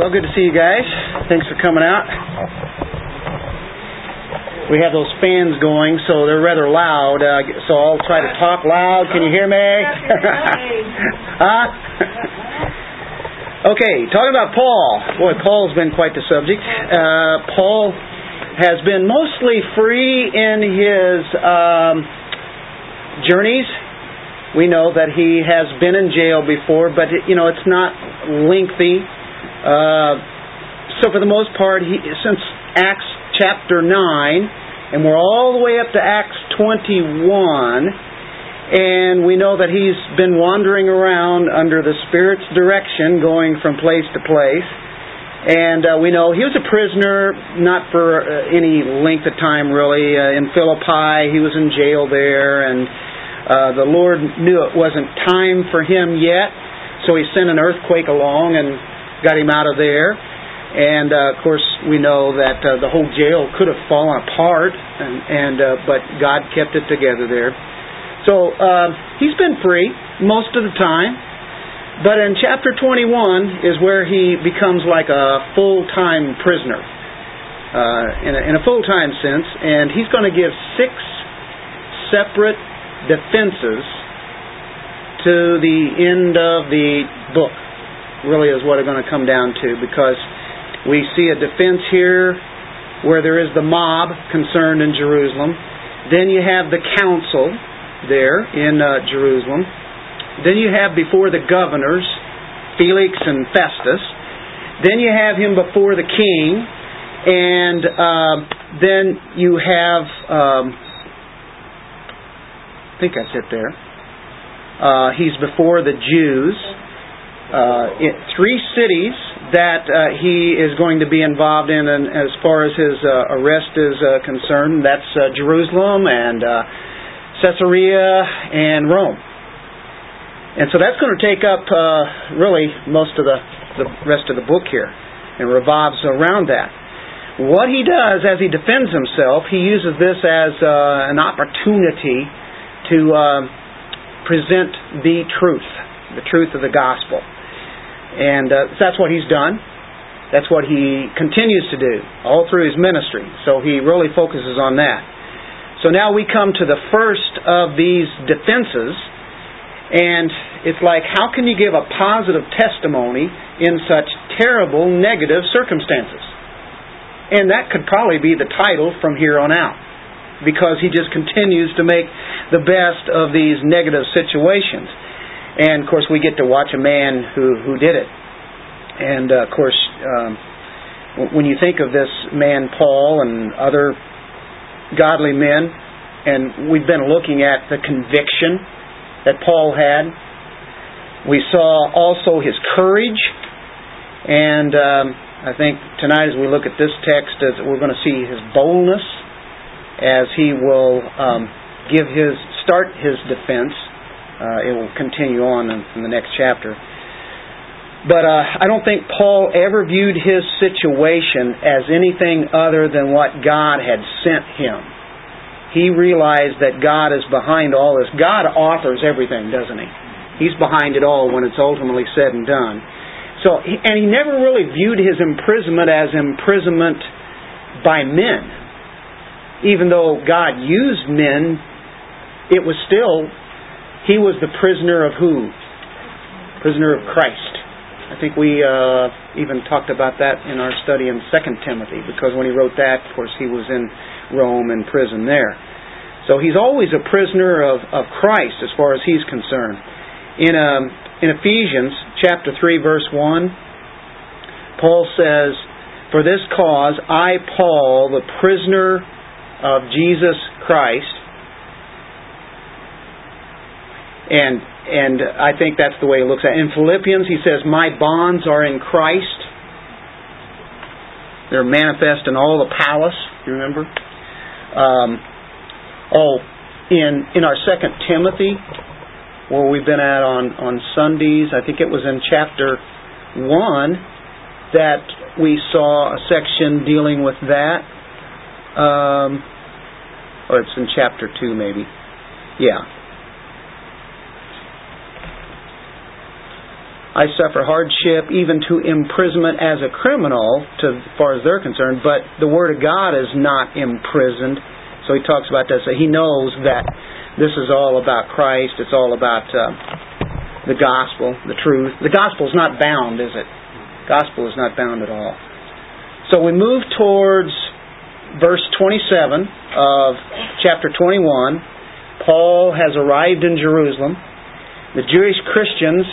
Well, good to see you guys. Thanks for coming out. We have those fans going, so they're rather loud. Uh, so I'll try to talk loud. Can you hear me? huh? okay, talking about Paul. Boy, Paul's been quite the subject. Uh, Paul has been mostly free in his um, journeys we know that he has been in jail before, but you know it's not lengthy. Uh, so for the most part, he, since Acts chapter nine, and we're all the way up to Acts twenty-one, and we know that he's been wandering around under the Spirit's direction, going from place to place. And uh, we know he was a prisoner, not for uh, any length of time really. Uh, in Philippi, he was in jail there, and uh, the Lord knew it wasn't time for him yet, so he sent an earthquake along and got him out of there. And uh, of course, we know that uh, the whole jail could have fallen apart, and, and uh, but God kept it together there. So uh, he's been free most of the time. But in chapter 21 is where he becomes like a full time prisoner, uh, in a, in a full time sense, and he's going to give six separate defenses to the end of the book, really is what it's going to come down to, because we see a defense here where there is the mob concerned in Jerusalem. Then you have the council there in uh, Jerusalem. Then you have before the governors, Felix and Festus. Then you have him before the king. And uh, then you have um, think I said there. Uh, he's before the Jews. Uh, three cities that uh, he is going to be involved in, and as far as his uh, arrest is uh, concerned, that's uh, Jerusalem and Caesarea and Rome. And so that's going to take up really most of the, the rest of the book here and revolves around that. What he does as he defends himself, he uses this as an opportunity to uh, present the truth, the truth of the gospel. And uh, that's what he's done. That's what he continues to do all through his ministry. So he really focuses on that. So now we come to the first of these defenses, and it's like, how can you give a positive testimony in such terrible negative circumstances? And that could probably be the title from here on out because he just continues to make the best of these negative situations. And of course, we get to watch a man who who did it. And uh, of course, um, when you think of this man Paul and other godly men, and we've been looking at the conviction that Paul had. We saw also his courage, and um, I think tonight as we look at this text, as we're going to see his boldness as he will um, give his start his defense. Uh, it will continue on in, in the next chapter. But uh, I don't think Paul ever viewed his situation as anything other than what God had sent him. He realized that God is behind all this. God authors everything, doesn't he? He's behind it all when it's ultimately said and done. So, and he never really viewed his imprisonment as imprisonment by men even though God used men, it was still, he was the prisoner of who? Prisoner of Christ. I think we uh, even talked about that in our study in Second Timothy, because when he wrote that, of course, he was in Rome in prison there. So he's always a prisoner of, of Christ as far as he's concerned. In, um, in Ephesians chapter 3, verse 1, Paul says, For this cause I, Paul, the prisoner of Jesus Christ. And and I think that's the way he looks at it. In Philippians, he says, My bonds are in Christ. They're manifest in all the palace, you remember? Um, oh, in, in our second Timothy, where we've been at on, on Sundays, I think it was in chapter 1 that we saw a section dealing with that. Um, or it's in chapter 2 maybe. Yeah. I suffer hardship, even to imprisonment as a criminal, to, as far as they're concerned, but the Word of God is not imprisoned. So he talks about that. So he knows that this is all about Christ. It's all about uh, the gospel, the truth. The gospel is not bound, is it? Gospel is not bound at all. So we move towards verse 27 of chapter 21. Paul has arrived in Jerusalem. The Jewish Christians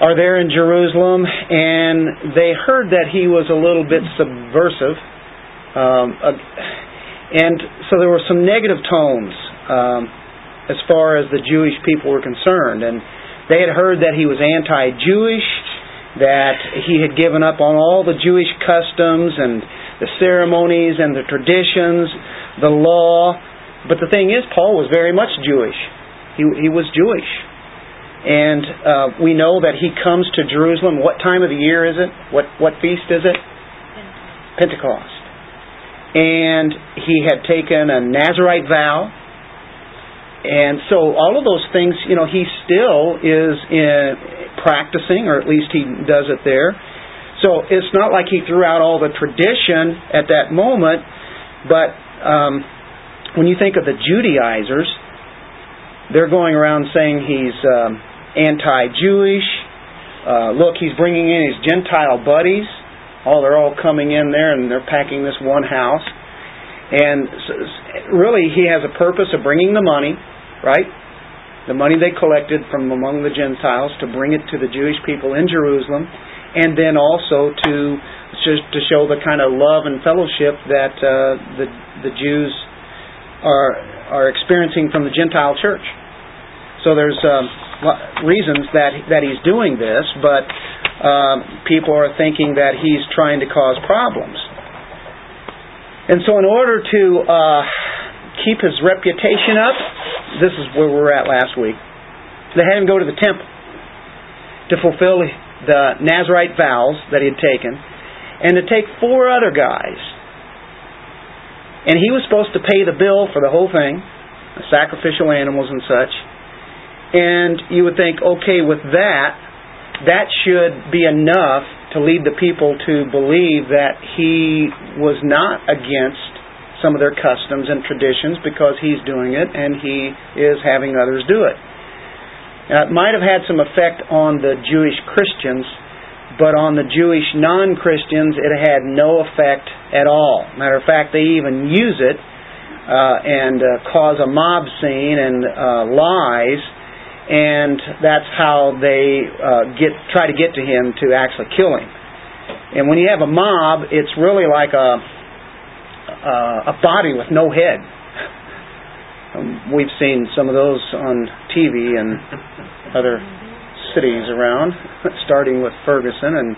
are there in Jerusalem, and they heard that he was a little bit subversive. Um, uh, and so there were some negative tones um, as far as the Jewish people were concerned. And they had heard that he was anti Jewish, that he had given up on all the Jewish customs and the ceremonies and the traditions, the law. But the thing is, Paul was very much Jewish. He, he was Jewish. And uh, we know that he comes to Jerusalem. What time of the year is it? What what feast is it? Pentecost. And he had taken a Nazarite vow. And so all of those things, you know, he still is in practicing, or at least he does it there. So it's not like he threw out all the tradition at that moment, but um, when you think of the Judaizers, they're going around saying he's um, anti-Jewish. Uh, look, he's bringing in his Gentile buddies. Oh, they're all coming in there and they're packing this one house. And really, he has a purpose of bringing the money, right? The money they collected from among the Gentiles to bring it to the Jewish people in Jerusalem, and then also to just to show the kind of love and fellowship that uh, the the Jews are are experiencing from the Gentile church. So there's um, reasons that that he's doing this, but um, people are thinking that he's trying to cause problems. And so, in order to uh, keep his reputation up, this is where we were at last week. They had him go to the temple to fulfill the Nazarite vows that he had taken, and to take four other guys. And he was supposed to pay the bill for the whole thing, the sacrificial animals and such. And you would think, okay, with that, that should be enough to lead the people to believe that he was not against some of their customs and traditions because he's doing it and he is having others do it. Now, it might have had some effect on the Jewish Christians, but on the Jewish non Christians, it had no effect at all. Matter of fact, they even use it uh, and uh, cause a mob scene and uh, lies and that's how they uh, get try to get to him to actually kill him. And when you have a mob, it's really like a uh, a body with no head. Um, we've seen some of those on TV and other cities around, starting with Ferguson and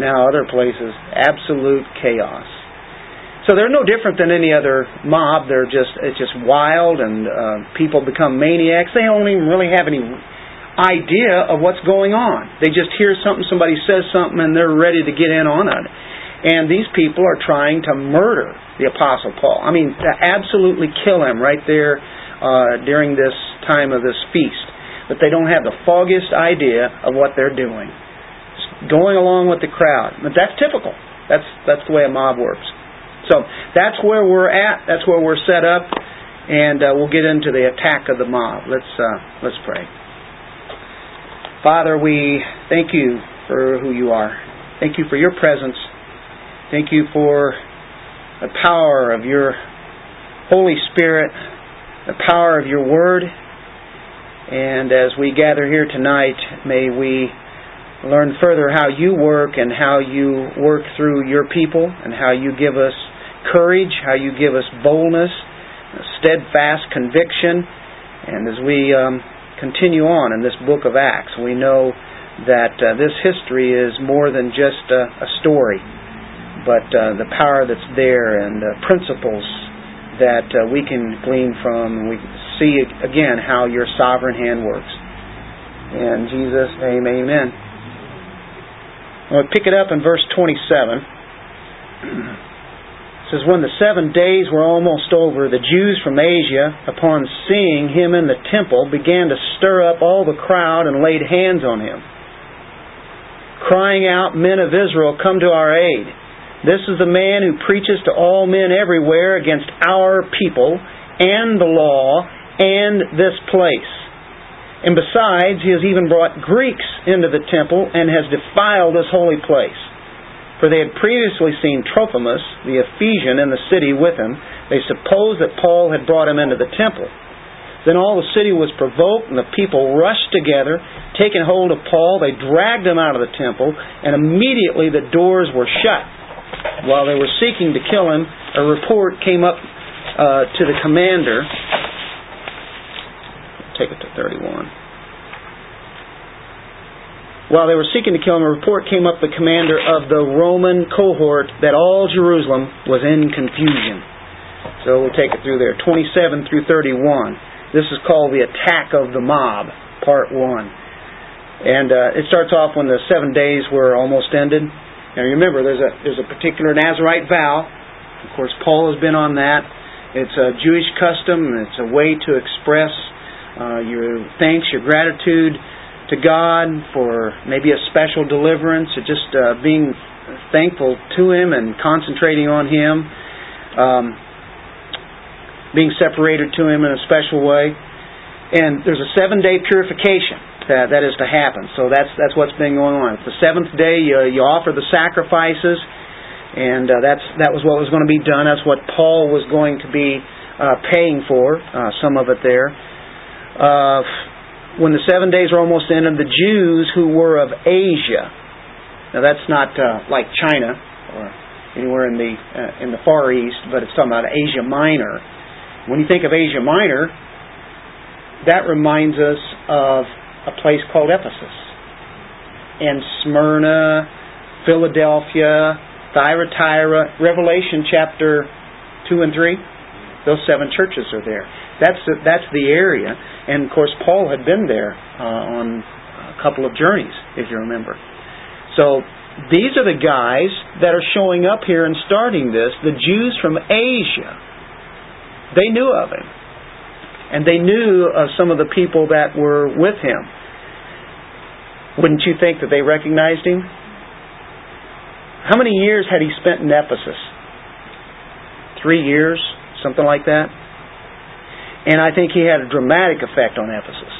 now other places. Absolute chaos. So they're no different than any other mob. They're just it's just wild, and uh, people become maniacs. They don't even really have any idea of what's going on. They just hear something, somebody says something, and they're ready to get in on it. And these people are trying to murder the Apostle Paul. I mean, absolutely kill him right there uh, during this time of this feast. But they don't have the foggiest idea of what they're doing. Just going along with the crowd. But that's typical. That's that's the way a mob works. So that's where we're at. That's where we're set up, and uh, we'll get into the attack of the mob. Let's uh, let's pray. Father, we thank you for who you are. Thank you for your presence. Thank you for the power of your Holy Spirit, the power of your Word. And as we gather here tonight, may we learn further how you work and how you work through your people and how you give us courage, how you give us boldness, steadfast conviction. And as we um, continue on in this book of Acts, we know that uh, this history is more than just a, a story, but uh, the power that's there and the principles that uh, we can glean from. We see again how your sovereign hand works. In Jesus' name, amen. To pick it up in verse 27. says, When the seven days were almost over, the Jews from Asia, upon seeing him in the temple, began to stir up all the crowd and laid hands on him. crying out, Men of Israel, come to our aid. This is the man who preaches to all men everywhere against our people and the law and this place. And besides, he has even brought Greeks into the temple and has defiled this holy place. For they had previously seen Trophimus, the Ephesian, in the city with him. They supposed that Paul had brought him into the temple. Then all the city was provoked, and the people rushed together. Taking hold of Paul, they dragged him out of the temple, and immediately the doors were shut. While they were seeking to kill him, a report came up uh, to the commander. Take it to 31. While they were seeking to kill him, a report came up the commander of the Roman cohort that all Jerusalem was in confusion. So we'll take it through there. 27 through 31. This is called the attack of the mob, part 1. And uh, it starts off when the seven days were almost ended. Now remember, there's a, there's a particular Nazarite vow. Of course, Paul has been on that. It's a Jewish custom. It's a way to express uh, your thanks, your gratitude to God for maybe a special deliverance, or just uh, being thankful to Him and concentrating on Him, um, being separated to Him in a special way. And there's a seven day purification that, that is to happen. So that's, that's what's been going on. The seventh day, you, you offer the sacrifices, and uh, that's, that was what was going to be done. That's what Paul was going to be uh, paying for, uh, some of it there. Uh, when the seven days were almost ended, the Jews who were of Asia, now that's not uh, like China or anywhere in the uh, in the Far East, but it's talking about Asia Minor. When you think of Asia Minor, that reminds us of a place called Ephesus and Smyrna, Philadelphia, Thyatira, Revelation chapter two and three. Those seven churches are there. That's the, that's the area and of course, Paul had been there uh, on a couple of journeys, if you remember. So these are the guys that are showing up here and starting this, the Jews from Asia. They knew of him. And they knew of some of the people that were with him. Wouldn't you think that they recognized him? How many years had he spent in Ephesus? Three years, something like that. And I think he had a dramatic effect on Ephesus.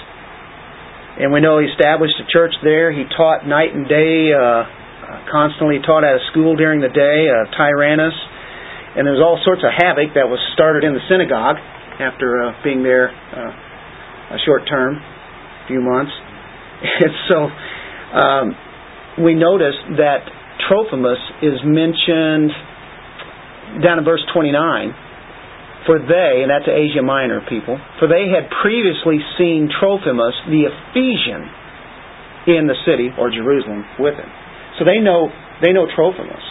And we know he established a church there. He taught night and day, uh, constantly taught at a school during the day, uh, Tyrannus. And there was all sorts of havoc that was started in the synagogue after uh, being there uh, a short term, a few months. And so um, we notice that Trophimus is mentioned down in verse 29 for they, and that's Asia Minor people, for they had previously seen Trophimus, the Ephesian, in the city or Jerusalem with him. So they know they know Trophimus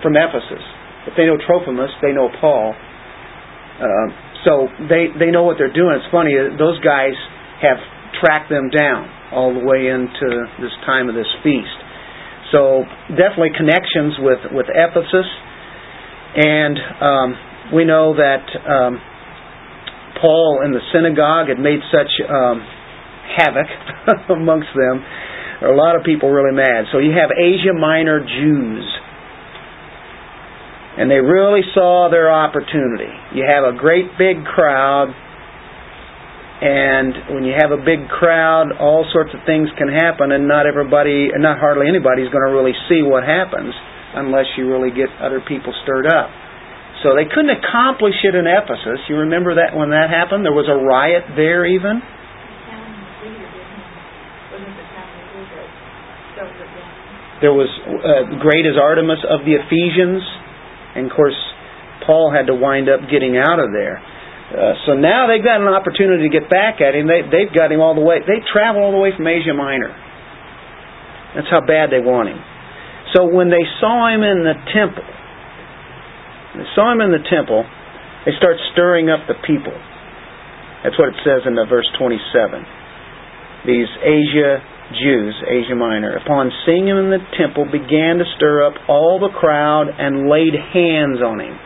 from Ephesus. If they know Trophimus, they know Paul. Uh, so they they know what they're doing. It's funny; uh, those guys have tracked them down all the way into this time of this feast. So definitely connections with with Ephesus, and um, we know that um, Paul in the synagogue had made such um, havoc amongst them. There are a lot of people really mad. So you have Asia Minor Jews. And they really saw their opportunity. You have a great big crowd, and when you have a big crowd, all sorts of things can happen, and not everybody, not hardly anybody is going to really see what happens unless you really get other people stirred up. So they couldn't accomplish it in Ephesus. You remember that when that happened? There was a riot there even. There was uh, great as Artemis of the Ephesians, and of course Paul had to wind up getting out of there. Uh, so now they've got an opportunity to get back at him. They, they've got him all the way. They travel all the way from Asia Minor. That's how bad they want him. So when they saw him in the temple, they saw him in the temple. They start stirring up the people. That's what it says in the verse 27. These Asia Jews, Asia Minor, upon seeing him in the temple, began to stir up all the crowd and laid hands on him.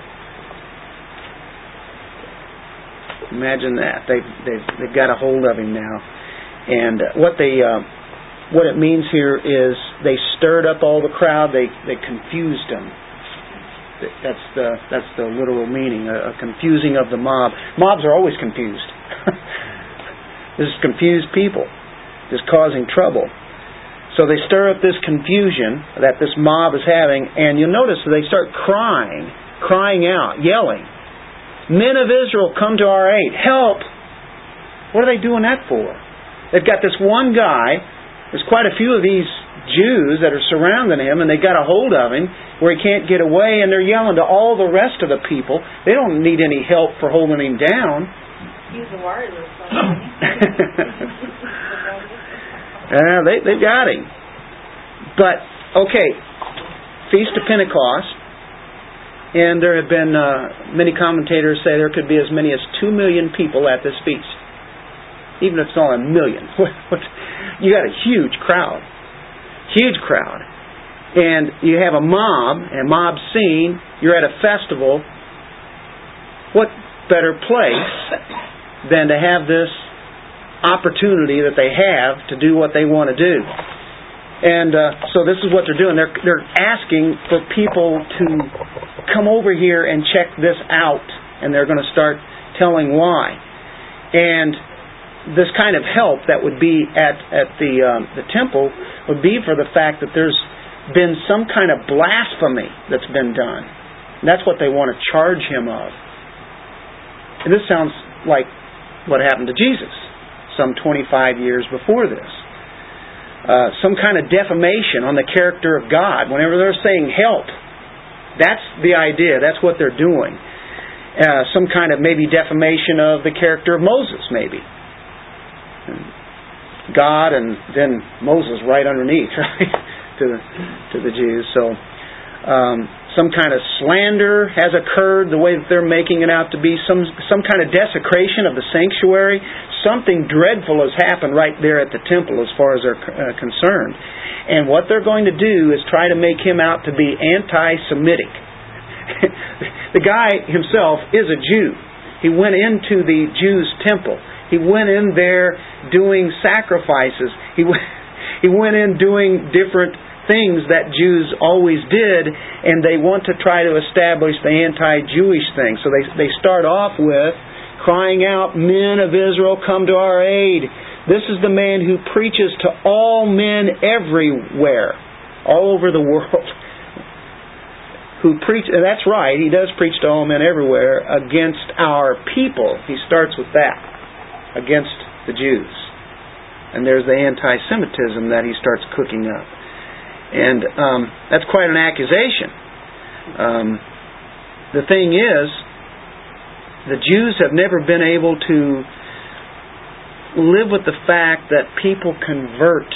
Imagine that. They've, they've, they've got a hold of him now. And what they, uh, what it means here is they stirred up all the crowd. They they confused them. That's the that's the literal meaning, a, a confusing of the mob. Mobs are always confused. this is confused people, just causing trouble. So they stir up this confusion that this mob is having, and you'll notice they start crying, crying out, yelling. Men of Israel, come to our aid. Help! What are they doing that for? They've got this one guy there's quite a few of these Jews that are surrounding him, and they got a hold of him where he can't get away, and they're yelling to all the rest of the people. They don't need any help for holding him down. Use the wireless. yeah, they they've got him. But okay, Feast of Pentecost, and there have been uh, many commentators say there could be as many as two million people at this feast, even if it's only a million. you got a huge crowd. Huge crowd. And you have a mob, a mob scene, you're at a festival. What better place than to have this opportunity that they have to do what they want to do? And uh, so this is what they're doing. They're they're asking for people to come over here and check this out, and they're going to start telling why. And this kind of help that would be at at the um, the temple would be for the fact that there's been some kind of blasphemy that's been done. And that's what they want to charge him of. And this sounds like what happened to Jesus some 25 years before this. Uh, some kind of defamation on the character of God. Whenever they're saying help, that's the idea. That's what they're doing. Uh, some kind of maybe defamation of the character of Moses, maybe. God and then Moses right underneath, right, to the to the Jews. So um, some kind of slander has occurred, the way that they're making it out to be, some some kind of desecration of the sanctuary. Something dreadful has happened right there at the temple, as far as they're uh, concerned. And what they're going to do is try to make him out to be anti-Semitic. the guy himself is a Jew. He went into the Jews' temple he went in there doing sacrifices. He went, he went in doing different things that Jews always did, and they want to try to establish the anti-Jewish thing. So they they start off with crying out, "Men of Israel, come to our aid." This is the man who preaches to all men everywhere, all over the world. Who preach? And that's right. He does preach to all men everywhere against our people. He starts with that against the Jews. And there's the anti Semitism that he starts cooking up. And um, that's quite an accusation. Um, the thing is, the Jews have never been able to live with the fact that people convert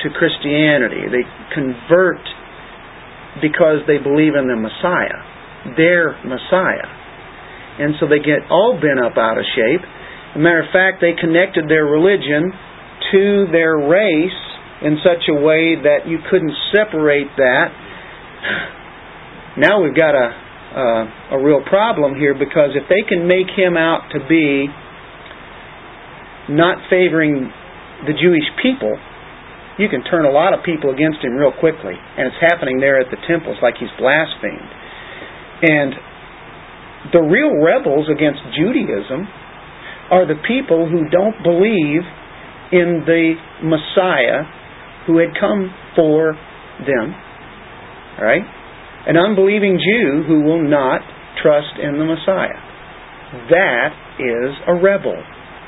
to Christianity. They convert because they believe in the Messiah, their Messiah. And so they get all bent up out of shape as a matter of fact, they connected their religion to their race in such a way that you couldn't separate that. Now we've got a a real problem here because if they can make him out to be not favoring the Jewish people, you can turn a lot of people against him real quickly. And it's happening there at the temple. It's like he's blasphemed. And the real rebels against Judaism are the people who don't believe in the Messiah who had come for them. Right? An unbelieving Jew who will not trust in the Messiah. That is a rebel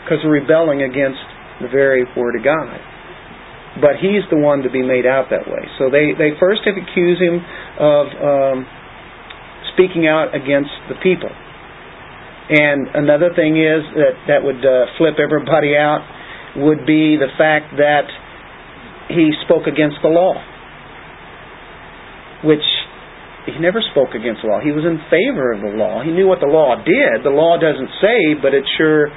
because they're rebelling against the very Word of God. But he's the one to be made out that way. So they, they first have accused him of um, speaking out against the people. And another thing is that that would uh, flip everybody out would be the fact that he spoke against the law, which he never spoke against the law. He was in favor of the law. He knew what the law did. The law doesn't save, but it sure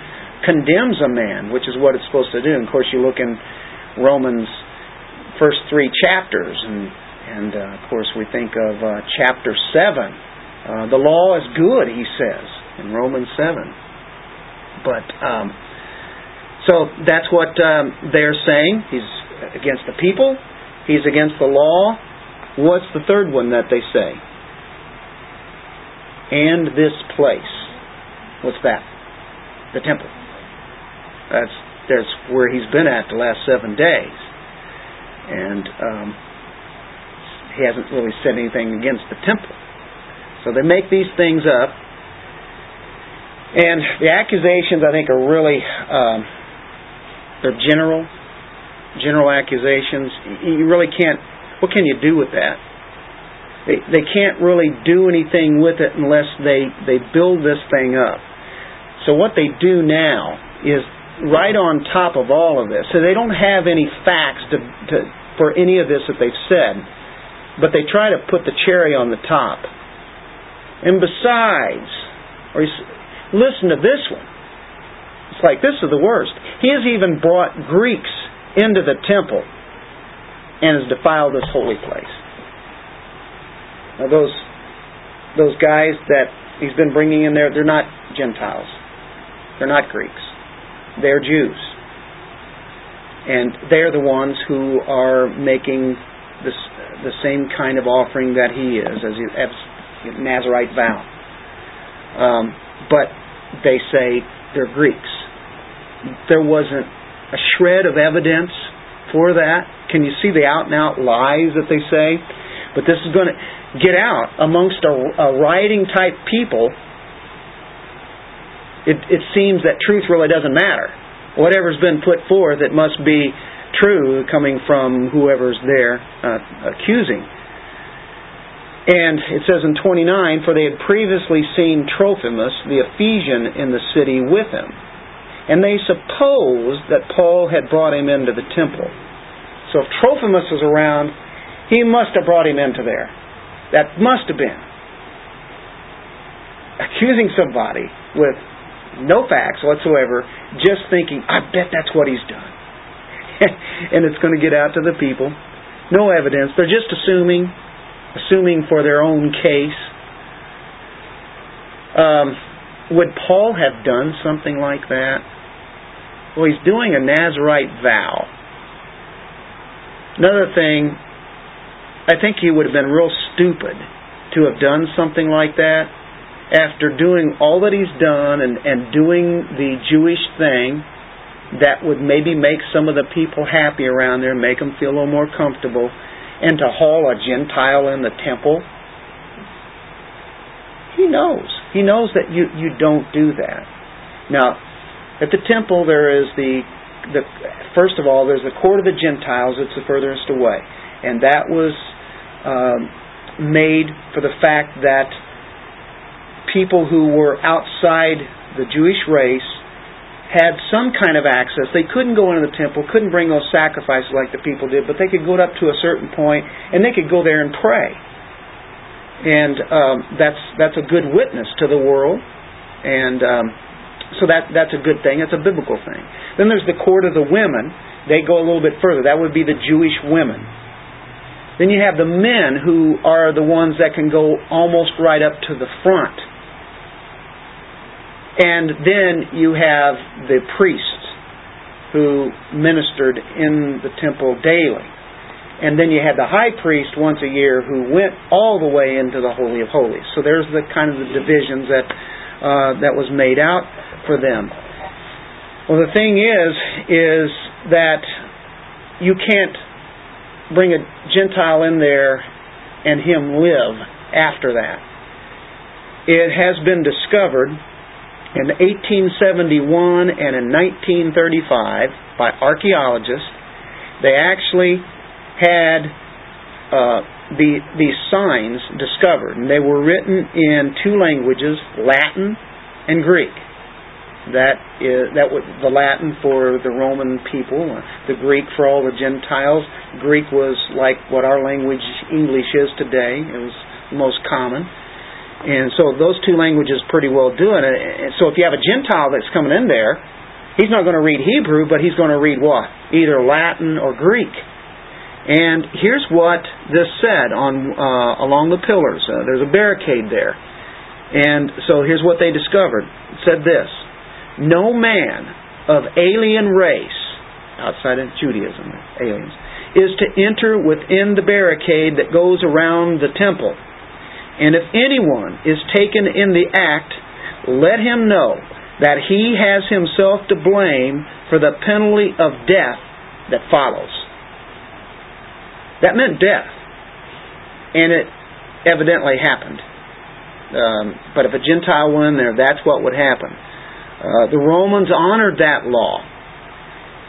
condemns a man, which is what it's supposed to do. And of course, you look in Romans first three chapters, and and uh, of course we think of uh, chapter seven. Uh, the law is good, he says in Romans 7. But um, so that's what um, they're saying. He's against the people. He's against the law. What's the third one that they say? And this place. What's that? The temple. That's that's where he's been at the last seven days, and um, he hasn't really said anything against the temple. So they make these things up, and the accusations I think are really um, they're general, general accusations. You really can't. What can you do with that? They they can't really do anything with it unless they they build this thing up. So what they do now is right on top of all of this. So they don't have any facts to, to, for any of this that they've said, but they try to put the cherry on the top. And besides, or listen to this one. It's like this is the worst. He has even brought Greeks into the temple and has defiled this holy place. Now those those guys that he's been bringing in there, they're not Gentiles. They're not Greeks. They're Jews. And they're the ones who are making this, the same kind of offering that he is, as, as Nazarite vow. Um, but they say they're Greeks. There wasn't a shred of evidence for that. Can you see the out and out lies that they say? But this is going to get out amongst a, a rioting type people it, it seems that truth really doesn't matter. Whatever's been put forth, it must be true coming from whoever's there uh, accusing. And it says in 29, for they had previously seen Trophimus, the Ephesian, in the city with him. And they supposed that Paul had brought him into the temple. So if Trophimus was around, he must have brought him into there. That must have been. Accusing somebody with no facts whatsoever, just thinking, I bet that's what he's done. and it's going to get out to the people. No evidence. They're just assuming, assuming for their own case. Um, would Paul have done something like that? Well, he's doing a Nazarite vow. Another thing, I think he would have been real stupid to have done something like that after doing all that he's done and, and doing the Jewish thing that would maybe make some of the people happy around there, make them feel a little more comfortable, and to haul a Gentile in the temple, he knows. He knows that you, you don't do that. Now, at the temple there is the, the first of all, there's the court of the Gentiles, it's the furthest away. And that was um, made for the fact that people who were outside the Jewish race had some kind of access. They couldn't go into the temple, couldn't bring those sacrifices like the people did, but they could go up to a certain point and they could go there and pray. And um, that's that's a good witness to the world, and um, so that that's a good thing. It's a biblical thing. Then there's the court of the women. They go a little bit further. That would be the Jewish women. Then you have the men who are the ones that can go almost right up to the front and then you have the priests who ministered in the temple daily. And then you had the high priest once a year who went all the way into the Holy of Holies. So there's the kind of the divisions that uh, that was made out for them. Well, the thing is, is that you can't bring a Gentile in there and him live after that. It has been discovered in 1871 and in 1935 by archaeologists. They actually had uh, the these signs discovered, and they were written in two languages, Latin and Greek. That is that was the Latin for the Roman people, the Greek for all the Gentiles. Greek was like what our language English is today. It was the most common. And so those two languages pretty well do it. So if you have a Gentile that's coming in there, he's not going to read Hebrew, but he's going to read what? Either Latin or Greek. And here's what this said on uh, along the pillars. Uh, there's a barricade there. And so here's what they discovered. It said this No man of alien race outside of Judaism, aliens, is to enter within the barricade that goes around the temple. And if anyone is taken in the act, let him know that he has himself to blame for the penalty of death that follows. That meant death. And it evidently happened. Um, but if a Gentile went in there, that's what would happen. Uh, the Romans honored that law.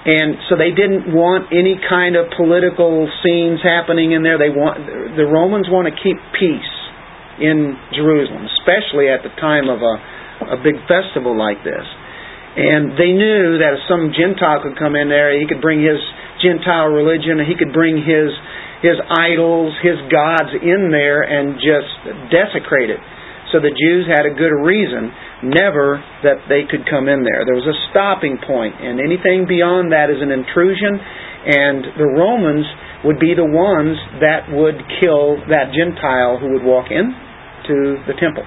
And so they didn't want any kind of political scenes happening in there. They want the Romans want to keep peace in Jerusalem, especially at the time of a, a big festival like this. And they knew that if some Gentile could come in there, he could bring his Gentile religion, he could bring his his idols, his gods in there and just desecrate it. So the Jews had a good reason never that they could come in there. There was a stopping point, and anything beyond that is an intrusion, and the Romans would be the ones that would kill that Gentile who would walk in to the temple.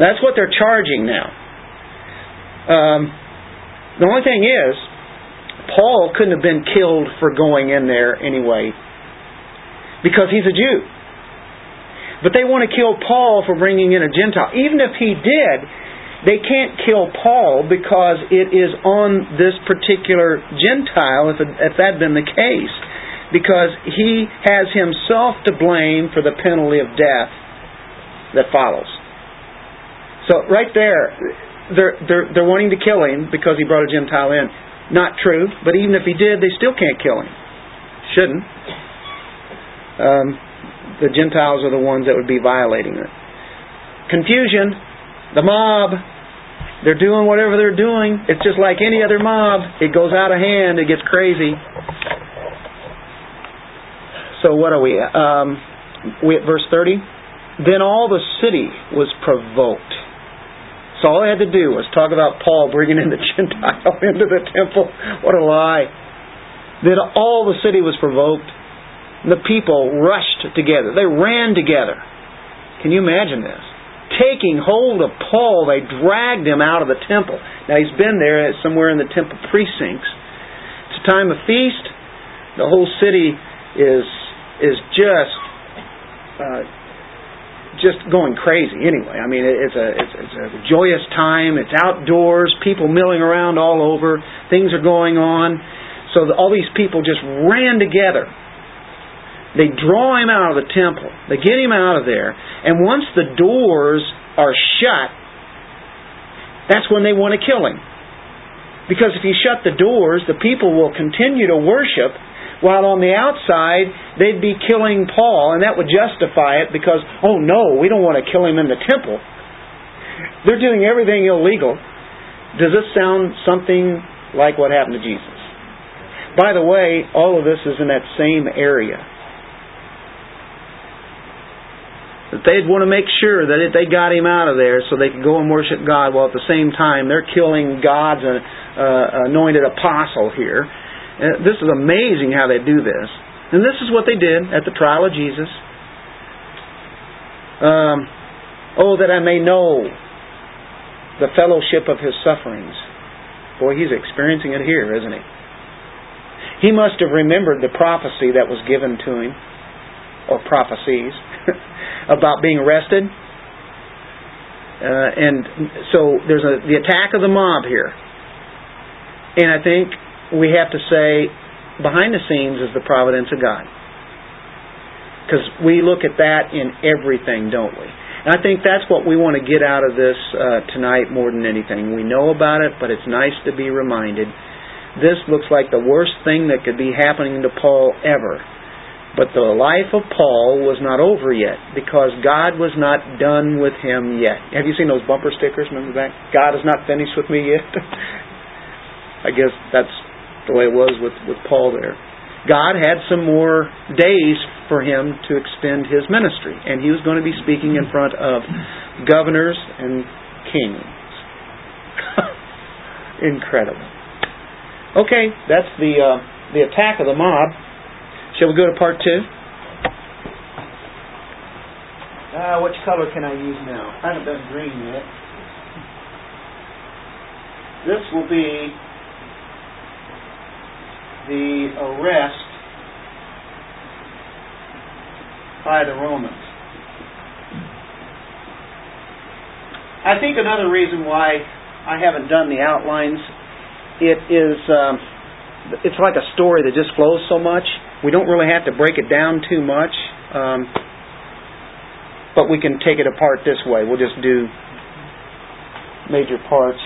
That's what they're charging now. Um, the only thing is, Paul couldn't have been killed for going in there anyway, because he's a Jew. But they want to kill Paul for bringing in a Gentile. Even if he did, they can't kill Paul because it is on this particular Gentile, if, it, if that had been the case, because he has himself to blame for the penalty of death that follows. So right there, they're, they're, they're wanting to kill him because he brought a Gentile in. Not true, but even if he did, they still can't kill him. Shouldn't. Um, the Gentiles are the ones that would be violating it. Confusion, the mob, they're doing whatever they're doing. It's just like any other mob. It goes out of hand, it gets crazy. So what are we? Um, we at verse 30? Then all the city was provoked. So all they had to do was talk about Paul bringing in the Gentile into the temple. What a lie. Then all the city was provoked the people rushed together. They ran together. Can you imagine this? Taking hold of Paul, they dragged him out of the temple. Now he's been there somewhere in the temple precincts. It's a time of feast. The whole city is is just uh, just going crazy. Anyway, I mean it's a it's, it's a joyous time. It's outdoors. People milling around all over. Things are going on. So the, all these people just ran together they draw him out of the temple. They get him out of there. And once the doors are shut, that's when they want to kill him. Because if you shut the doors, the people will continue to worship, while on the outside, they'd be killing Paul, and that would justify it because, oh no, we don't want to kill him in the temple. They're doing everything illegal. Does this sound something like what happened to Jesus? By the way, all of this is in that same area. that they'd want to make sure that they got him out of there so they could go and worship God while at the same time they're killing God's uh, uh, anointed apostle here. This is amazing how they do this. And this is what they did at the trial of Jesus. Um, oh, that I may know the fellowship of his sufferings. Boy, he's experiencing it here, isn't he? He must have remembered the prophecy that was given to him, or prophecies. about being arrested. Uh, and so there's a, the attack of the mob here. And I think we have to say behind the scenes is the providence of God. Because we look at that in everything, don't we? And I think that's what we want to get out of this uh, tonight more than anything. We know about it, but it's nice to be reminded. This looks like the worst thing that could be happening to Paul ever. But the life of Paul was not over yet because God was not done with him yet. Have you seen those bumper stickers? Remember that? God is not finished with me yet. I guess that's the way it was with, with Paul there. God had some more days for him to extend his ministry, and he was going to be speaking in front of governors and kings. Incredible. Okay, that's the uh, the attack of the mob. Shall we go to part two? Uh, which color can I use now? I haven't done green yet. This will be the arrest by the Romans. I think another reason why I haven't done the outlines, it is, um, it's like a story that just flows so much. We don't really have to break it down too much, um, but we can take it apart this way. We'll just do major parts.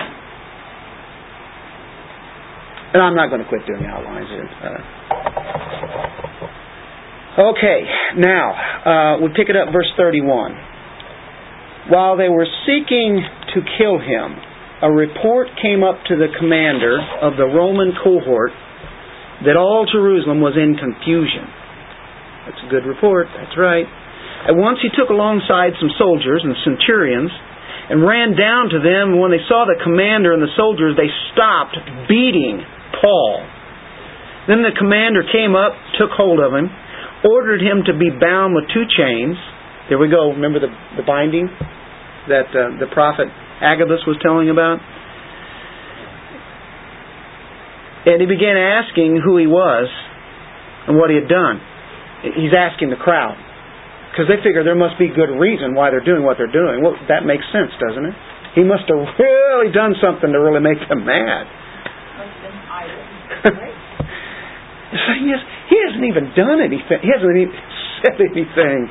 And I'm not going to quit doing outlines. Uh, okay, now uh, we pick it up, verse 31. While they were seeking to kill him, a report came up to the commander of the Roman cohort that all Jerusalem was in confusion. That's a good report, that's right. At once he took alongside some soldiers and centurions and ran down to them. When they saw the commander and the soldiers, they stopped beating Paul. Then the commander came up, took hold of him, ordered him to be bound with two chains. There we go. Remember the, the binding? that uh, the prophet Agabus was telling about. And he began asking who he was and what he had done. He's asking the crowd because they figure there must be good reason why they're doing what they're doing. Well, that makes sense, doesn't it? He must have really done something to really make them mad. the thing is, he hasn't even done anything. He hasn't even said anything.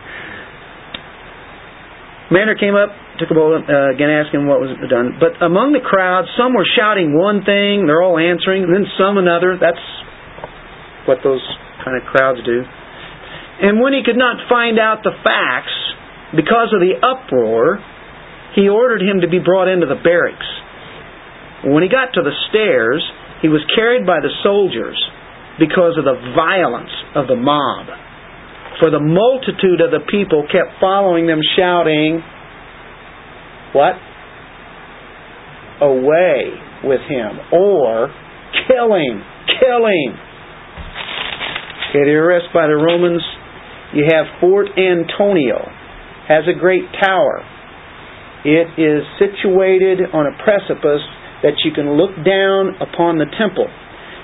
Commander came up, took a bullet, uh, again asking what was done. But among the crowd, some were shouting one thing, they're all answering, and then some another. That's what those kind of crowds do. And when he could not find out the facts, because of the uproar, he ordered him to be brought into the barracks. When he got to the stairs, he was carried by the soldiers because of the violence of the mob. For the multitude of the people kept following them, shouting, What? Away with him. Or, kill killing, killing. Okay, the arrest by the Romans. You have Fort Antonia. Has a great tower. It is situated on a precipice that you can look down upon the temple.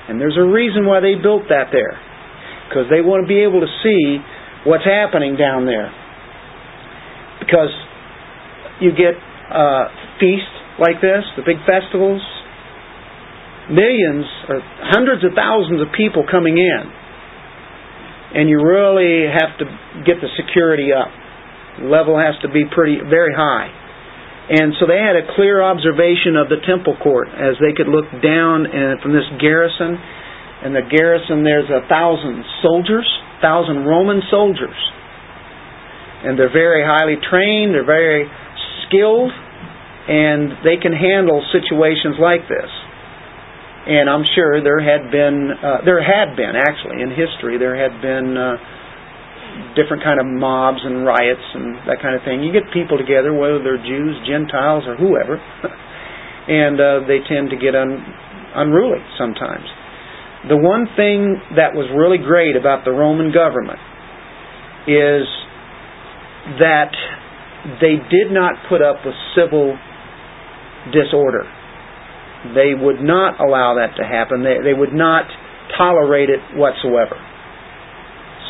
And there's a reason why they built that there. Because they want to be able to see what's happening down there. Because you get uh, feasts like this, the big festivals, millions or hundreds of thousands of people coming in, and you really have to get the security up. The level has to be pretty very high. And so they had a clear observation of the temple court as they could look down from this garrison. And the garrison, there's a thousand soldiers thousand Roman soldiers. And they're very highly trained, they're very skilled, and they can handle situations like this. And I'm sure there had been, uh, there had been actually in history, there had been uh, different kind of mobs and riots and that kind of thing. You get people together, whether they're Jews, Gentiles, or whoever, and uh, they tend to get un- unruly sometimes the one thing that was really great about the Roman government is that they did not put up with civil disorder. They would not allow that to happen. They, they would not tolerate it whatsoever.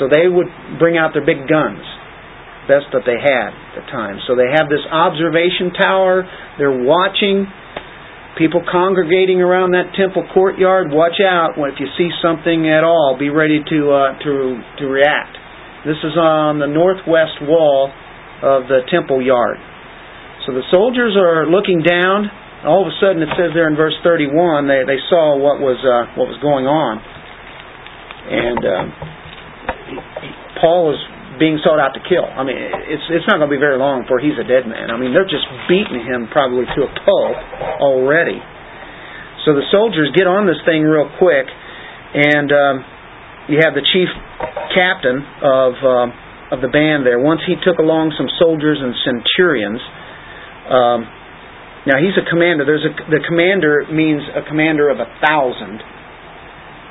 So they would bring out their big guns, best that they had at the time. So they have this observation tower. They're watching people congregating around that temple courtyard, watch out if you see something at all. Be ready to uh, to to react. This is on the northwest wall of the temple yard. So the soldiers are looking down. All of a sudden, it says there in verse 31, they, they saw what was uh, what was going on, and uh, Paul is being sought out to kill. I mean, it's it's not going to be very long before he's a dead man. I mean, they're just beating him probably to a pulp already. So the soldiers get on this thing real quick, and um, you have the chief captain of um, of the band there. Once he took along some soldiers and centurions. Um, now he's a commander. There's a the commander means a commander of a thousand.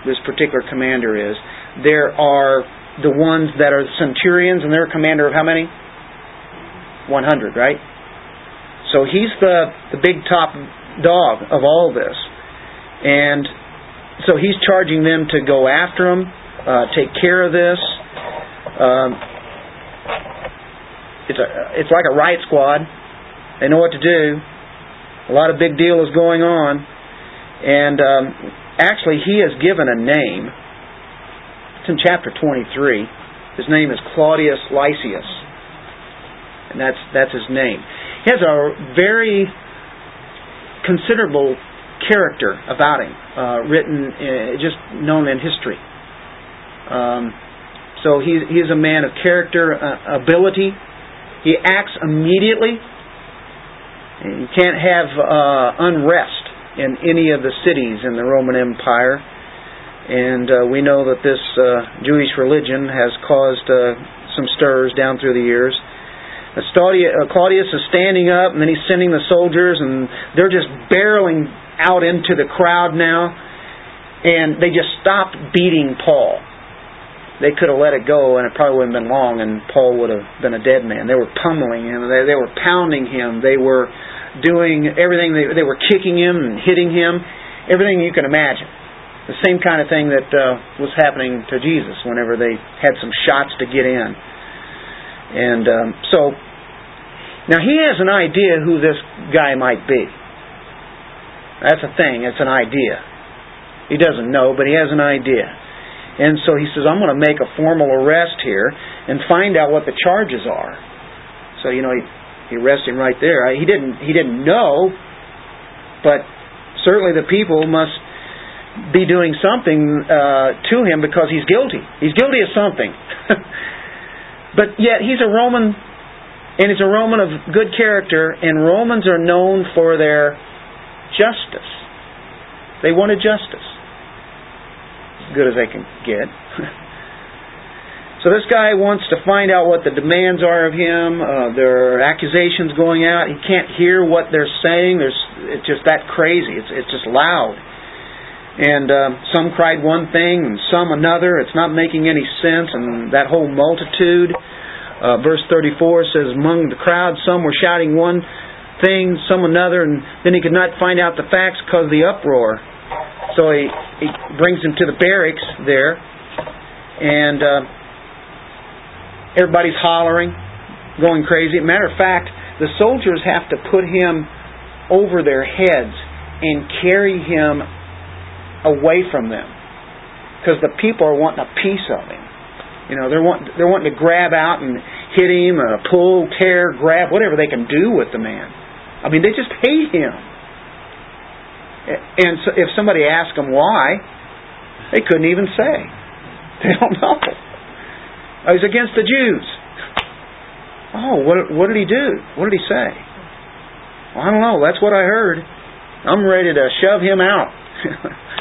This particular commander is. There are the ones that are centurions, and they're a commander of how many? 100, right? So he's the, the big top dog of all this. And so he's charging them to go after him, uh, take care of this. Um, it's a it's like a riot squad. They know what to do. A lot of big deal is going on, and um, actually he has given a name. In chapter 23. His name is Claudius Lysias, and that's that's his name. He has a very considerable character about him, uh, written uh, just known in history. Um, so he, he is a man of character, uh, ability. He acts immediately. You can't have uh, unrest in any of the cities in the Roman Empire. And uh, we know that this uh, Jewish religion has caused uh, some stirs down through the years. Uh, Claudius is standing up, and then he's sending the soldiers, and they're just barreling out into the crowd now. And they just stopped beating Paul they could have let it go and it probably wouldn't have been long and Paul would have been a dead man. They were pummeling him. They, they were pounding him. They were doing everything. They, they were kicking him and hitting him. Everything you can imagine. The same kind of thing that uh, was happening to Jesus whenever they had some shots to get in. And um, so, now he has an idea who this guy might be. That's a thing. It's an idea. He doesn't know, but he has an idea. And so he says, I'm going to make a formal arrest here and find out what the charges are. So, you know, he, he arrests him right there. He didn't, he didn't know, but certainly the people must be doing something uh, to him because he's guilty. He's guilty of something. but yet he's a Roman, and he's a Roman of good character, and Romans are known for their justice. They wanted justice As good as they can get. so this guy wants to find out what the demands are of him. Uh, there are accusations going out. He can't hear what they're saying. There's it's just that crazy. It's it's just loud. And uh, some cried one thing and some another. It's not making any sense. And that whole multitude. Uh, verse 34 says, Among the crowd, some were shouting one thing, some another, and then he could not find out the facts because of the uproar. So he, he brings him to the barracks there, and uh, everybody's hollering, going crazy. Matter of fact, the soldiers have to put him over their heads and carry him away from them because the people are wanting a piece of him. You know, they're wanting they're wanting to grab out and hit him, uh, pull, tear, grab, whatever they can do with the man. I mean, they just hate him. And so if somebody asked them why, they couldn't even say. They don't know. Oh, he's against the Jews. Oh, what, what did he do? What did he say? Well, I don't know. That's what I heard. I'm ready to shove him out.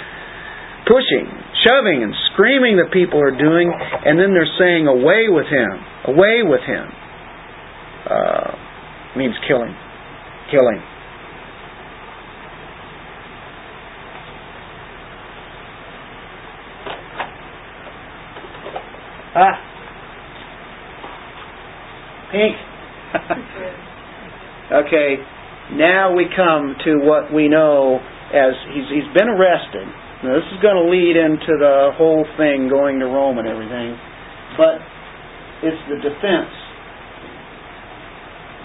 Pushing, shoving, and screaming that people are doing, and then they're saying, away with him, away with him. Uh, means killing. Killing. Ah. Pink. okay. Now we come to what we know as he's he's been arrested. Now this is going to lead into the whole thing going to Rome and everything, but it's the defense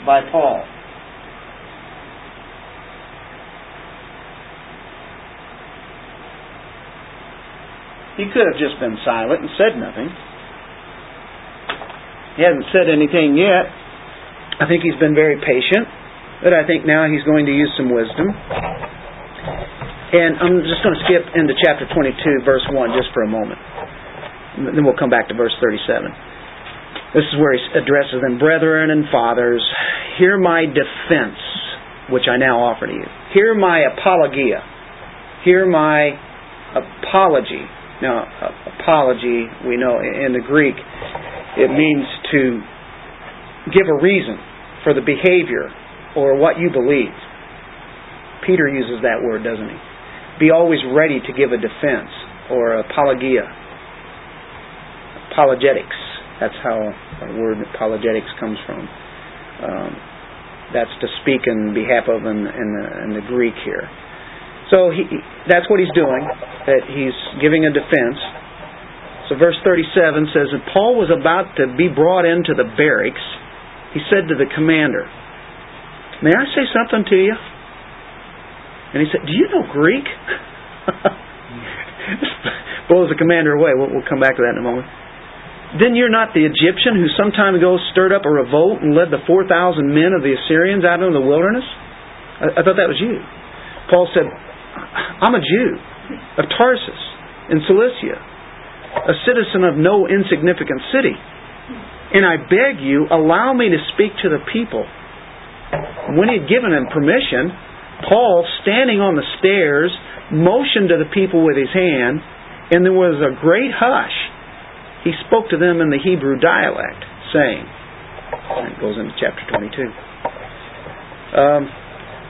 by Paul. He could have just been silent and said nothing. He hasn't said anything yet. I think he's been very patient, but I think now he's going to use some wisdom. And I'm just going to skip into chapter 22, verse 1, just for a moment. Then we'll come back to verse 37. This is where he addresses them, Brethren and fathers, hear my defense, which I now offer to you. Hear my apologia. Hear my apology. Now, apology, we know in the Greek, it means to give a reason for the behavior or what you believe. Peter uses that word, doesn't he? Be always ready to give a defense or apologia. Apologetics. That's how the word apologetics comes from. Um, that's to speak in behalf of in, in, the, in the Greek here. So he, that's what he's doing. That he's giving a defense. So verse 37 says, that Paul was about to be brought into the barracks, he said to the commander, May I say something to you? And he said, Do you know Greek? Blows the commander away. We'll, we'll come back to that in a moment. Then you're not the Egyptian who some time ago stirred up a revolt and led the 4,000 men of the Assassins out into the wilderness? I, I thought that was you. Paul said, I'm a Jew of Tarsus in Cilicia, a citizen of no insignificant city. And I beg you, allow me to speak to the people. When he had given him permission, Paul, standing on the stairs, motioned to the people with his hand, and there was a great hush he spoke to them in the Hebrew dialect, saying, and it goes into chapter 22. Um,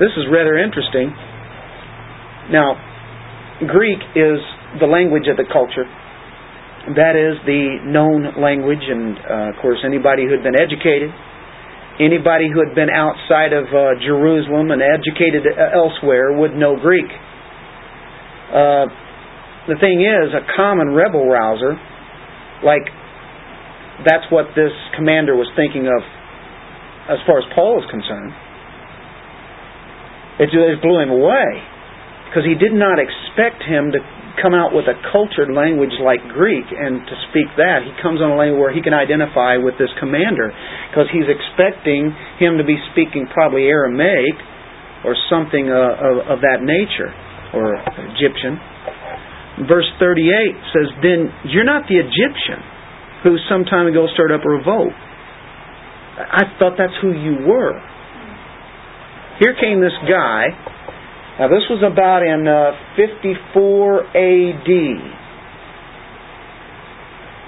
this is rather interesting. Now, Greek is the language of the culture. That is the known language, and uh, of course, anybody who had been educated, anybody who had been outside of uh, Jerusalem and educated uh, elsewhere would know Greek. Uh, the thing is, a common rebel rouser like that's what this commander was thinking of as far as Paul is concerned. It blew him away because he did not expect him to come out with a cultured language like Greek and to speak that. He comes on a language where he can identify with this commander because he's expecting him to be speaking probably Aramaic or something uh, of, of that nature or Egyptian verse 38 says, Then you're not the Egyptian who some time ago stirred up a revolt. I thought that's who you were. Here came this guy. Now, this was about in uh, 54 AD.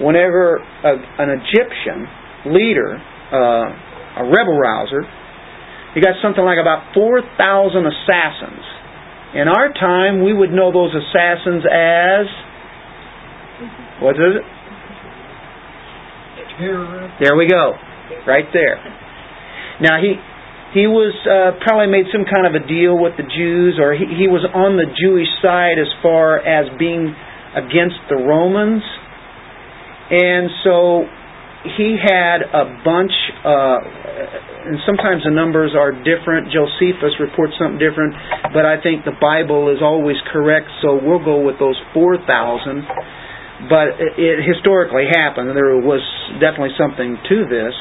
Whenever a, an Egyptian leader, uh, a rebel rouser, he got something like about 4,000 assassins in our time, we would know those assassins as what is it? Terrorists. There we go, right there. Now he he was uh, probably made some kind of a deal with the Jews, or he, he was on the Jewish side as far as being against the Romans, and so he had a bunch, uh, and sometimes the numbers are different. Josephus reports something different, but I think the Bible is always correct, so we'll go with those 4,000. But it, it historically happened. There was definitely something to this.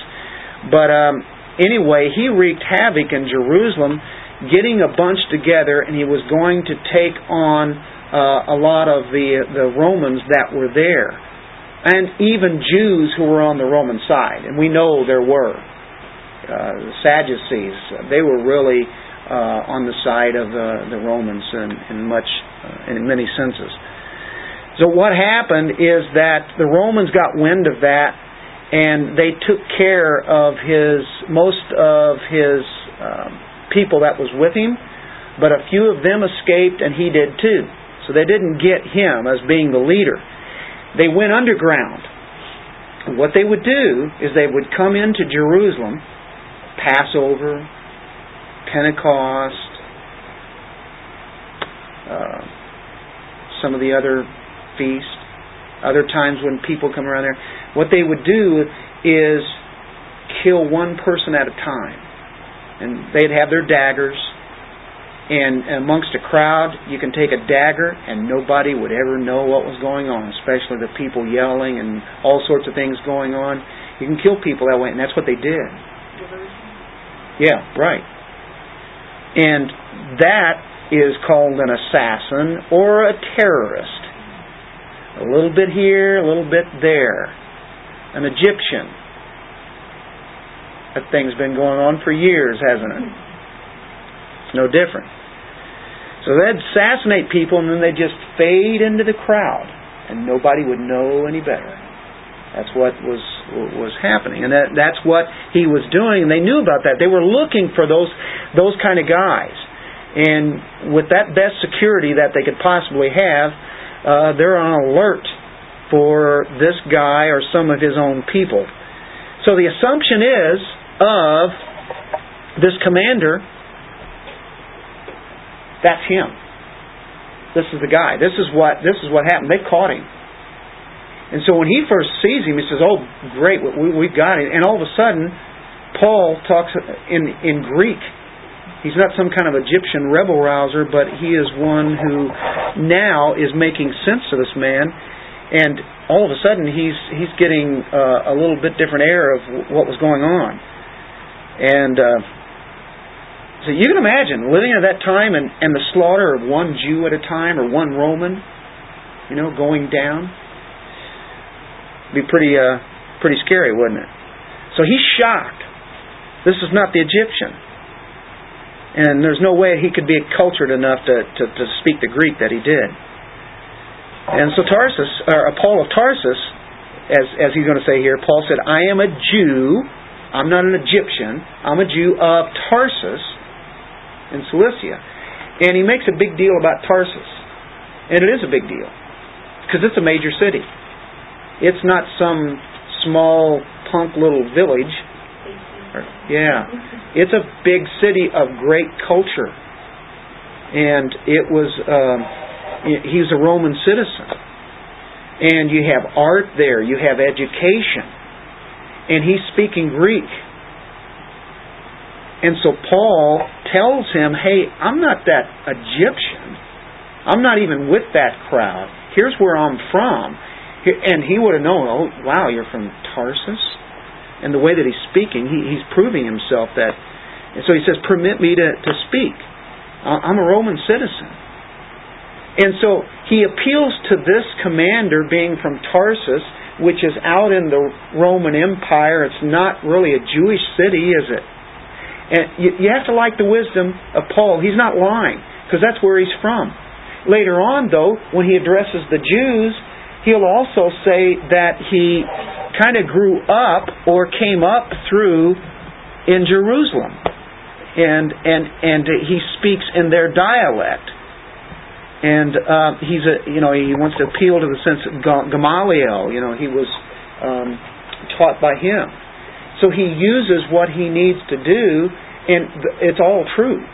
But um, anyway, he wreaked havoc in Jerusalem, getting a bunch together, and he was going to take on uh, a lot of the the Romans that were there and even Jews who were on the Roman side, and we know there were. Uh, the Sadducees, they were really uh, on the side of the, the Romans in, in much, uh, in many senses. So what happened is that the Romans got wind of that, and they took care of his most of his um, people that was with him, but a few of them escaped, and he did too. So they didn't get him as being the leader they went underground. What they would do is they would come into Jerusalem, Passover, Pentecost, uh, some of the other feasts, other times when people come around there. What they would do is kill one person at a time. And they'd have their daggers, and amongst a crowd, you can take a dagger and nobody would ever know what was going on, especially the people yelling and all sorts of things going on. You can kill people that way, and that's what they did. Yeah, right. And that is called an assassin or a terrorist. A little bit here, a little bit there. An Egyptian. That thing's been going on for years, hasn't it? It's no different. So they'd assassinate people and then they'd just fade into the crowd and nobody would know any better. That's what was was happening, and that that's what he was doing. And they knew about that. They were looking for those those kind of guys, and with that best security that they could possibly have, uh, they're on alert for this guy or some of his own people. So the assumption is of this commander that's him. this is the guy. This is what this is what happened. They caught him. And so when he first sees him, he says, "Oh, great, we, we've got him." And all of a sudden, Paul talks in in Greek. He's not some kind of Egyptian rebel rouser, but he is one who now is making sense to this man. And all of a sudden, he's he's getting uh, a little bit different air of what was going on. And uh, so you can imagine living at that time and, and the slaughter of one Jew at a time or one Roman, you know, going down be pretty uh, pretty scary, wouldn't it? So he's shocked. This is not the Egyptian. And there's no way he could be cultured enough to, to, to speak the Greek that he did. And so Tarsus, or uh, Paul of Tarsus, as, as he's going to say here, Paul said, I am a Jew. I'm not an Egyptian. I'm a Jew of Tarsus in Cilicia. And he makes a big deal about Tarsus. And it is a big deal. Because it's a major city. It's not some small punk little village. Yeah. It's a big city of great culture. And it was, um, he's a Roman citizen. And you have art there, you have education. And he's speaking Greek. And so Paul tells him, hey, I'm not that Egyptian. I'm not even with that crowd. Here's where I'm from. And he would have known, oh, wow, you're from Tarsus? And the way that he's speaking, he, he's proving himself that. And so he says, permit me to, to speak. I'm a Roman citizen. And so he appeals to this commander being from Tarsus, which is out in the Roman Empire. It's not really a Jewish city, is it? And you, you have to like the wisdom of Paul. He's not lying, because that's where he's from. Later on, though, when he addresses the Jews, he'll also say that he kind of grew up or came up through in Jerusalem. And, and, and he speaks in their dialect. And uh, he's a, you know, he wants to appeal to the sense of Gamaliel. You know, he was um, taught by him. So he uses what he needs to do, and it's all true.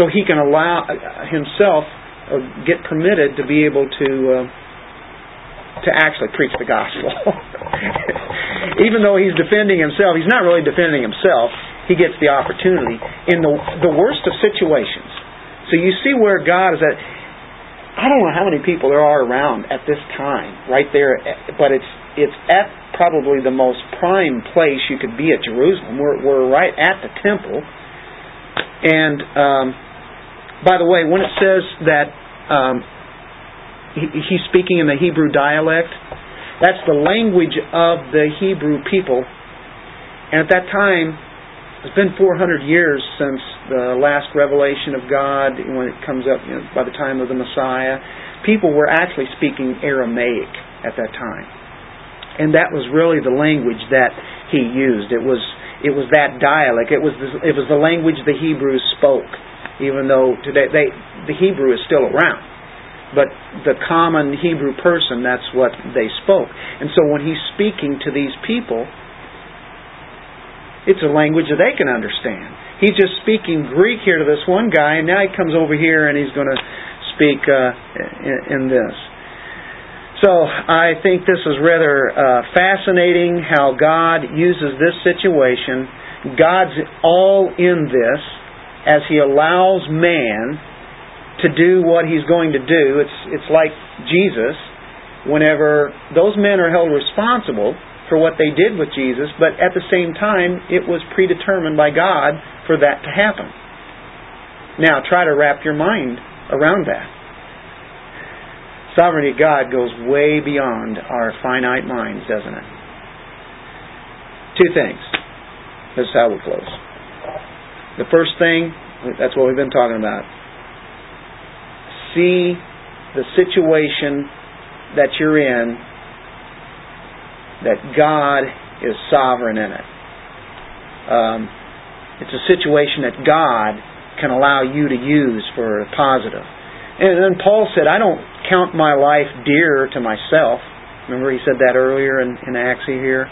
So he can allow himself or get permitted to be able to uh, to actually preach the gospel. Even though he's defending himself, he's not really defending himself. He gets the opportunity in the the worst of situations. So you see where God is at. I don't know how many people there are around at this time, right there, but it's it's at probably the most prime place you could be at Jerusalem. We're we're right at the temple, and um, by the way, when it says that um, he's speaking in the Hebrew dialect. That's the language of the Hebrew people. And at that time, it's been 400 years since the last revelation of God, when it comes up you know, by the time of the Messiah. People were actually speaking Aramaic at that time. And that was really the language that he used. It was it was that dialect. It was the, it was the language the Hebrews spoke. Even though today they the Hebrew is still around, but the common Hebrew person, that's what they spoke. And so when he's speaking to these people, it's a language that they can understand. He's just speaking Greek here to this one guy, and now he comes over here and he's going to speak uh, in, in this. So I think this is rather uh, fascinating how God uses this situation. God's all in this as He allows man to do what he's going to do. It's, it's like Jesus, whenever those men are held responsible for what they did with Jesus, but at the same time, it was predetermined by God for that to happen. Now, try to wrap your mind around that. Sovereignty of God goes way beyond our finite minds, doesn't it? Two things. This is how we close. The first thing, that's what we've been talking about see the situation that you're in, that God is sovereign in it. Um, it's a situation that God can allow you to use for a positive. And then Paul said, I don't count my life dear to myself. Remember he said that earlier in, in Acts here?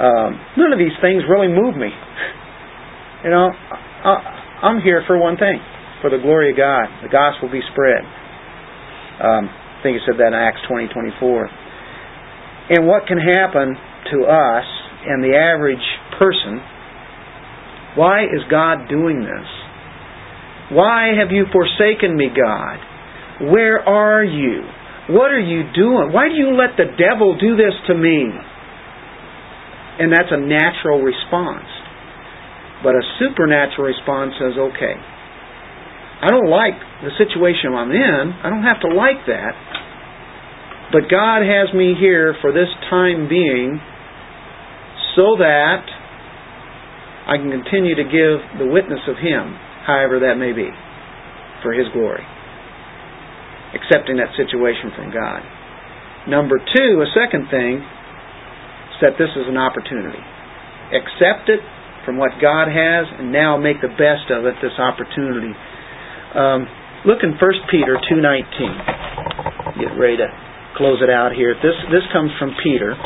Um, none of these things really move me. You know, I, I'm here for one thing for the glory of God. The gospel be spread. Um, I think he said that in Acts 20, 24. And what can happen to us and the average person? Why is God doing this? Why have you forsaken me, God? Where are you? What are you doing? Why do you let the devil do this to me? And that's a natural response. But a supernatural response says, okay, I don't like the situation I'm in. I don't have to like that. But God has me here for this time being so that I can continue to give the witness of Him, however that may be, for His glory. Accepting that situation from God. Number two, a second thing, is that this is an opportunity. Accept it from what God has and now make the best of it, this opportunity um, look in 1 Peter 2.19. Get ready to close it out here. This, this comes from Peter.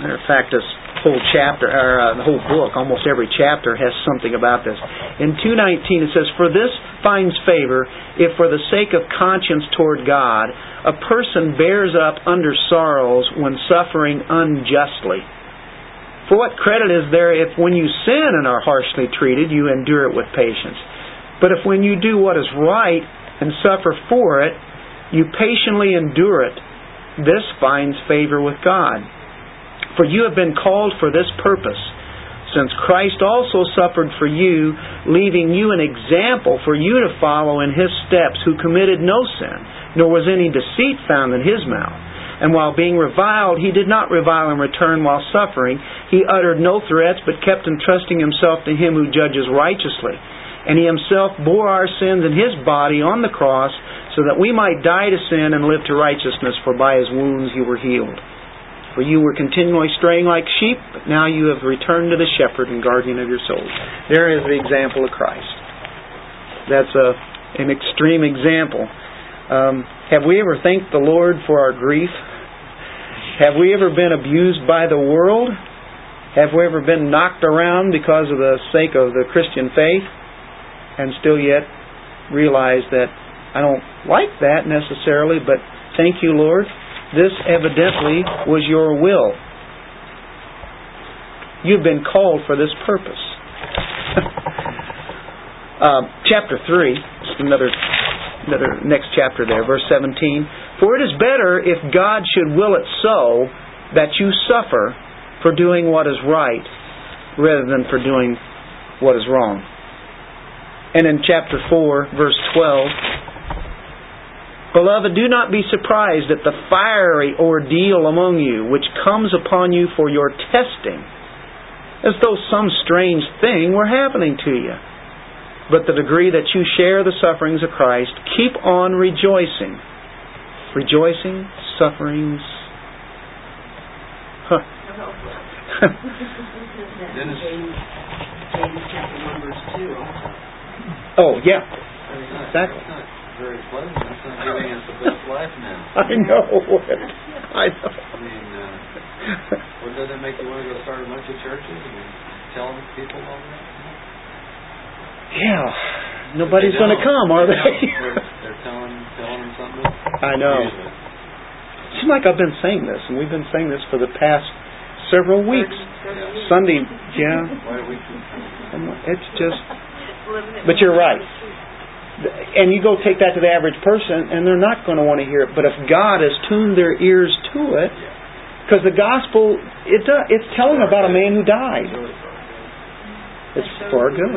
Matter of fact, this whole chapter, or uh, the whole book, almost every chapter has something about this. In 2.19 it says, For this finds favor if for the sake of conscience toward God, a person bears up under sorrows when suffering unjustly. For what credit is there if when you sin and are harshly treated, you endure it with patience? But if when you do what is right and suffer for it, you patiently endure it, this finds favor with God. For you have been called for this purpose, since Christ also suffered for you, leaving you an example for you to follow in his steps, who committed no sin, nor was any deceit found in his mouth. And while being reviled, he did not revile in return while suffering. He uttered no threats, but kept entrusting himself to him who judges righteously. And he himself bore our sins in his body on the cross, so that we might die to sin and live to righteousness, for by his wounds you were healed. For you were continually straying like sheep, but now you have returned to the shepherd and guardian of your souls. There is the example of Christ. That's a, an extreme example. Um, have we ever thanked the Lord for our grief? Have we ever been abused by the world? Have we ever been knocked around because of the sake of the Christian faith and still yet realize that I don't like that necessarily, but thank you, Lord. This evidently was your will. You've been called for this purpose. uh, chapter 3, another another next chapter there, verse 17. For it is better if God should will it so that you suffer for doing what is right rather than for doing what is wrong. And in chapter 4, verse 12, Beloved, do not be surprised at the fiery ordeal among you, which comes upon you for your testing, as though some strange thing were happening to you but the degree that you share the sufferings of Christ, keep on rejoicing. Rejoicing, sufferings. Huh. Dennis, James chapter 1 verse 2. Oh, yeah. Exactly. That's not very pleasant. That's not giving us the best life now. I know it. I know. I mean, uh, well, does that make you want to go start a bunch of churches and tell people all that? Yeah, nobody's going to come, are they? they're, they're telling telling them something. I know. It seems like I've been saying this, and we've been saying this for the past several weeks. Sunday, yeah. It's just. But you're right. And you go take that to the average person, and they're not going to want to hear it. But if God has tuned their ears to it, because the gospel, it does, it's telling about a man who died. It's for our good.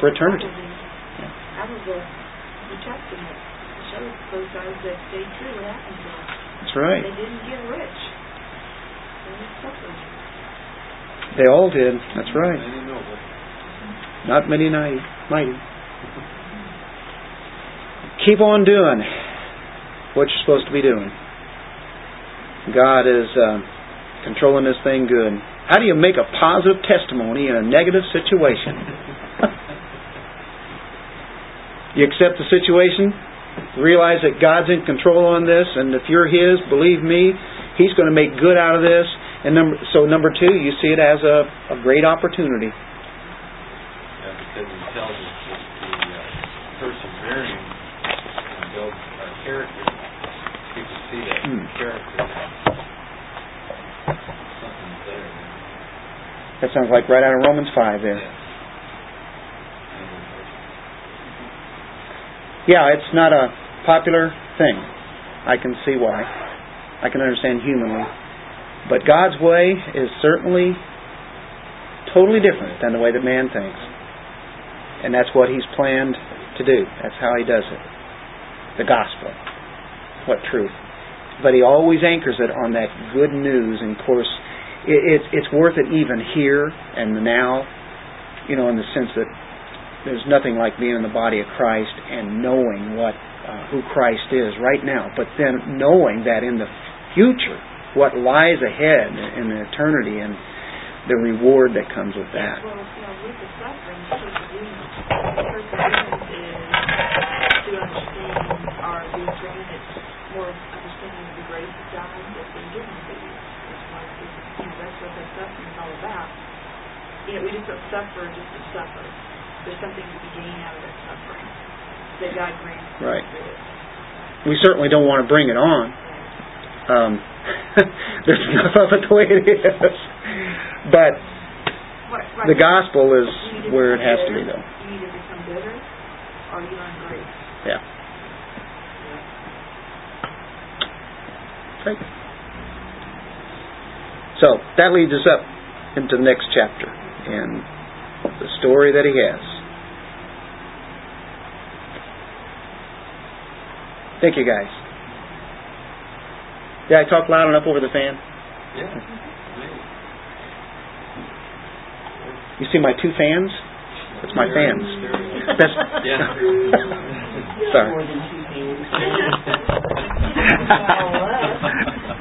For eternity. Yeah. Out of the New Testament. It shows those guys that stayed true what happened to them. That's right. They didn't get rich. They all did. That's right. Not many mighty. mighty. Keep on doing what you're supposed to be doing. God is uh, controlling this thing good. How do you make a positive testimony in a negative situation? you accept the situation, realize that God's in control on this, and if you're His, believe me, He's going to make good out of this. And number, so number two, you see it as a, a great opportunity. because it tells us that the uh, persevering and builds our character. People see that Hmm. character. Something's there. That sounds like right out of Romans 5 there. Yeah. It's not a popular thing. I can see why. I can understand humanly. But God's way is certainly totally different than the way that man thinks. And that's what He's planned to do. That's how He does it. The gospel. What truth. But He always anchors it on that good news. And course, it, it's it's worth it even here and now, you know, in the sense that there's nothing like being in the body of Christ and knowing what uh, who Christ is right now, but then knowing that in the future, what lies ahead in the eternity and the reward that comes with that. Well, you know, with the suffering, perseverance, is to understand or be granted more understanding of the grace of God that's been given to you. That's why this is, you know, that's what the suffering is all about. You know, we just don't suffer just to suffer. There's something to be gained out of that suffering that God grants Right. We certainly don't want to bring it on. Um, there's enough of it the way it is. But right. the gospel is where it has to be, though. You either become bitter or you learn grace. Yeah. Okay. So that leads us up into the next chapter and the story that he has. Thank you, guys. Did I talk loud enough over the fan? Yeah. You see my two fans? That's my fans. That's, Yeah. Sorry.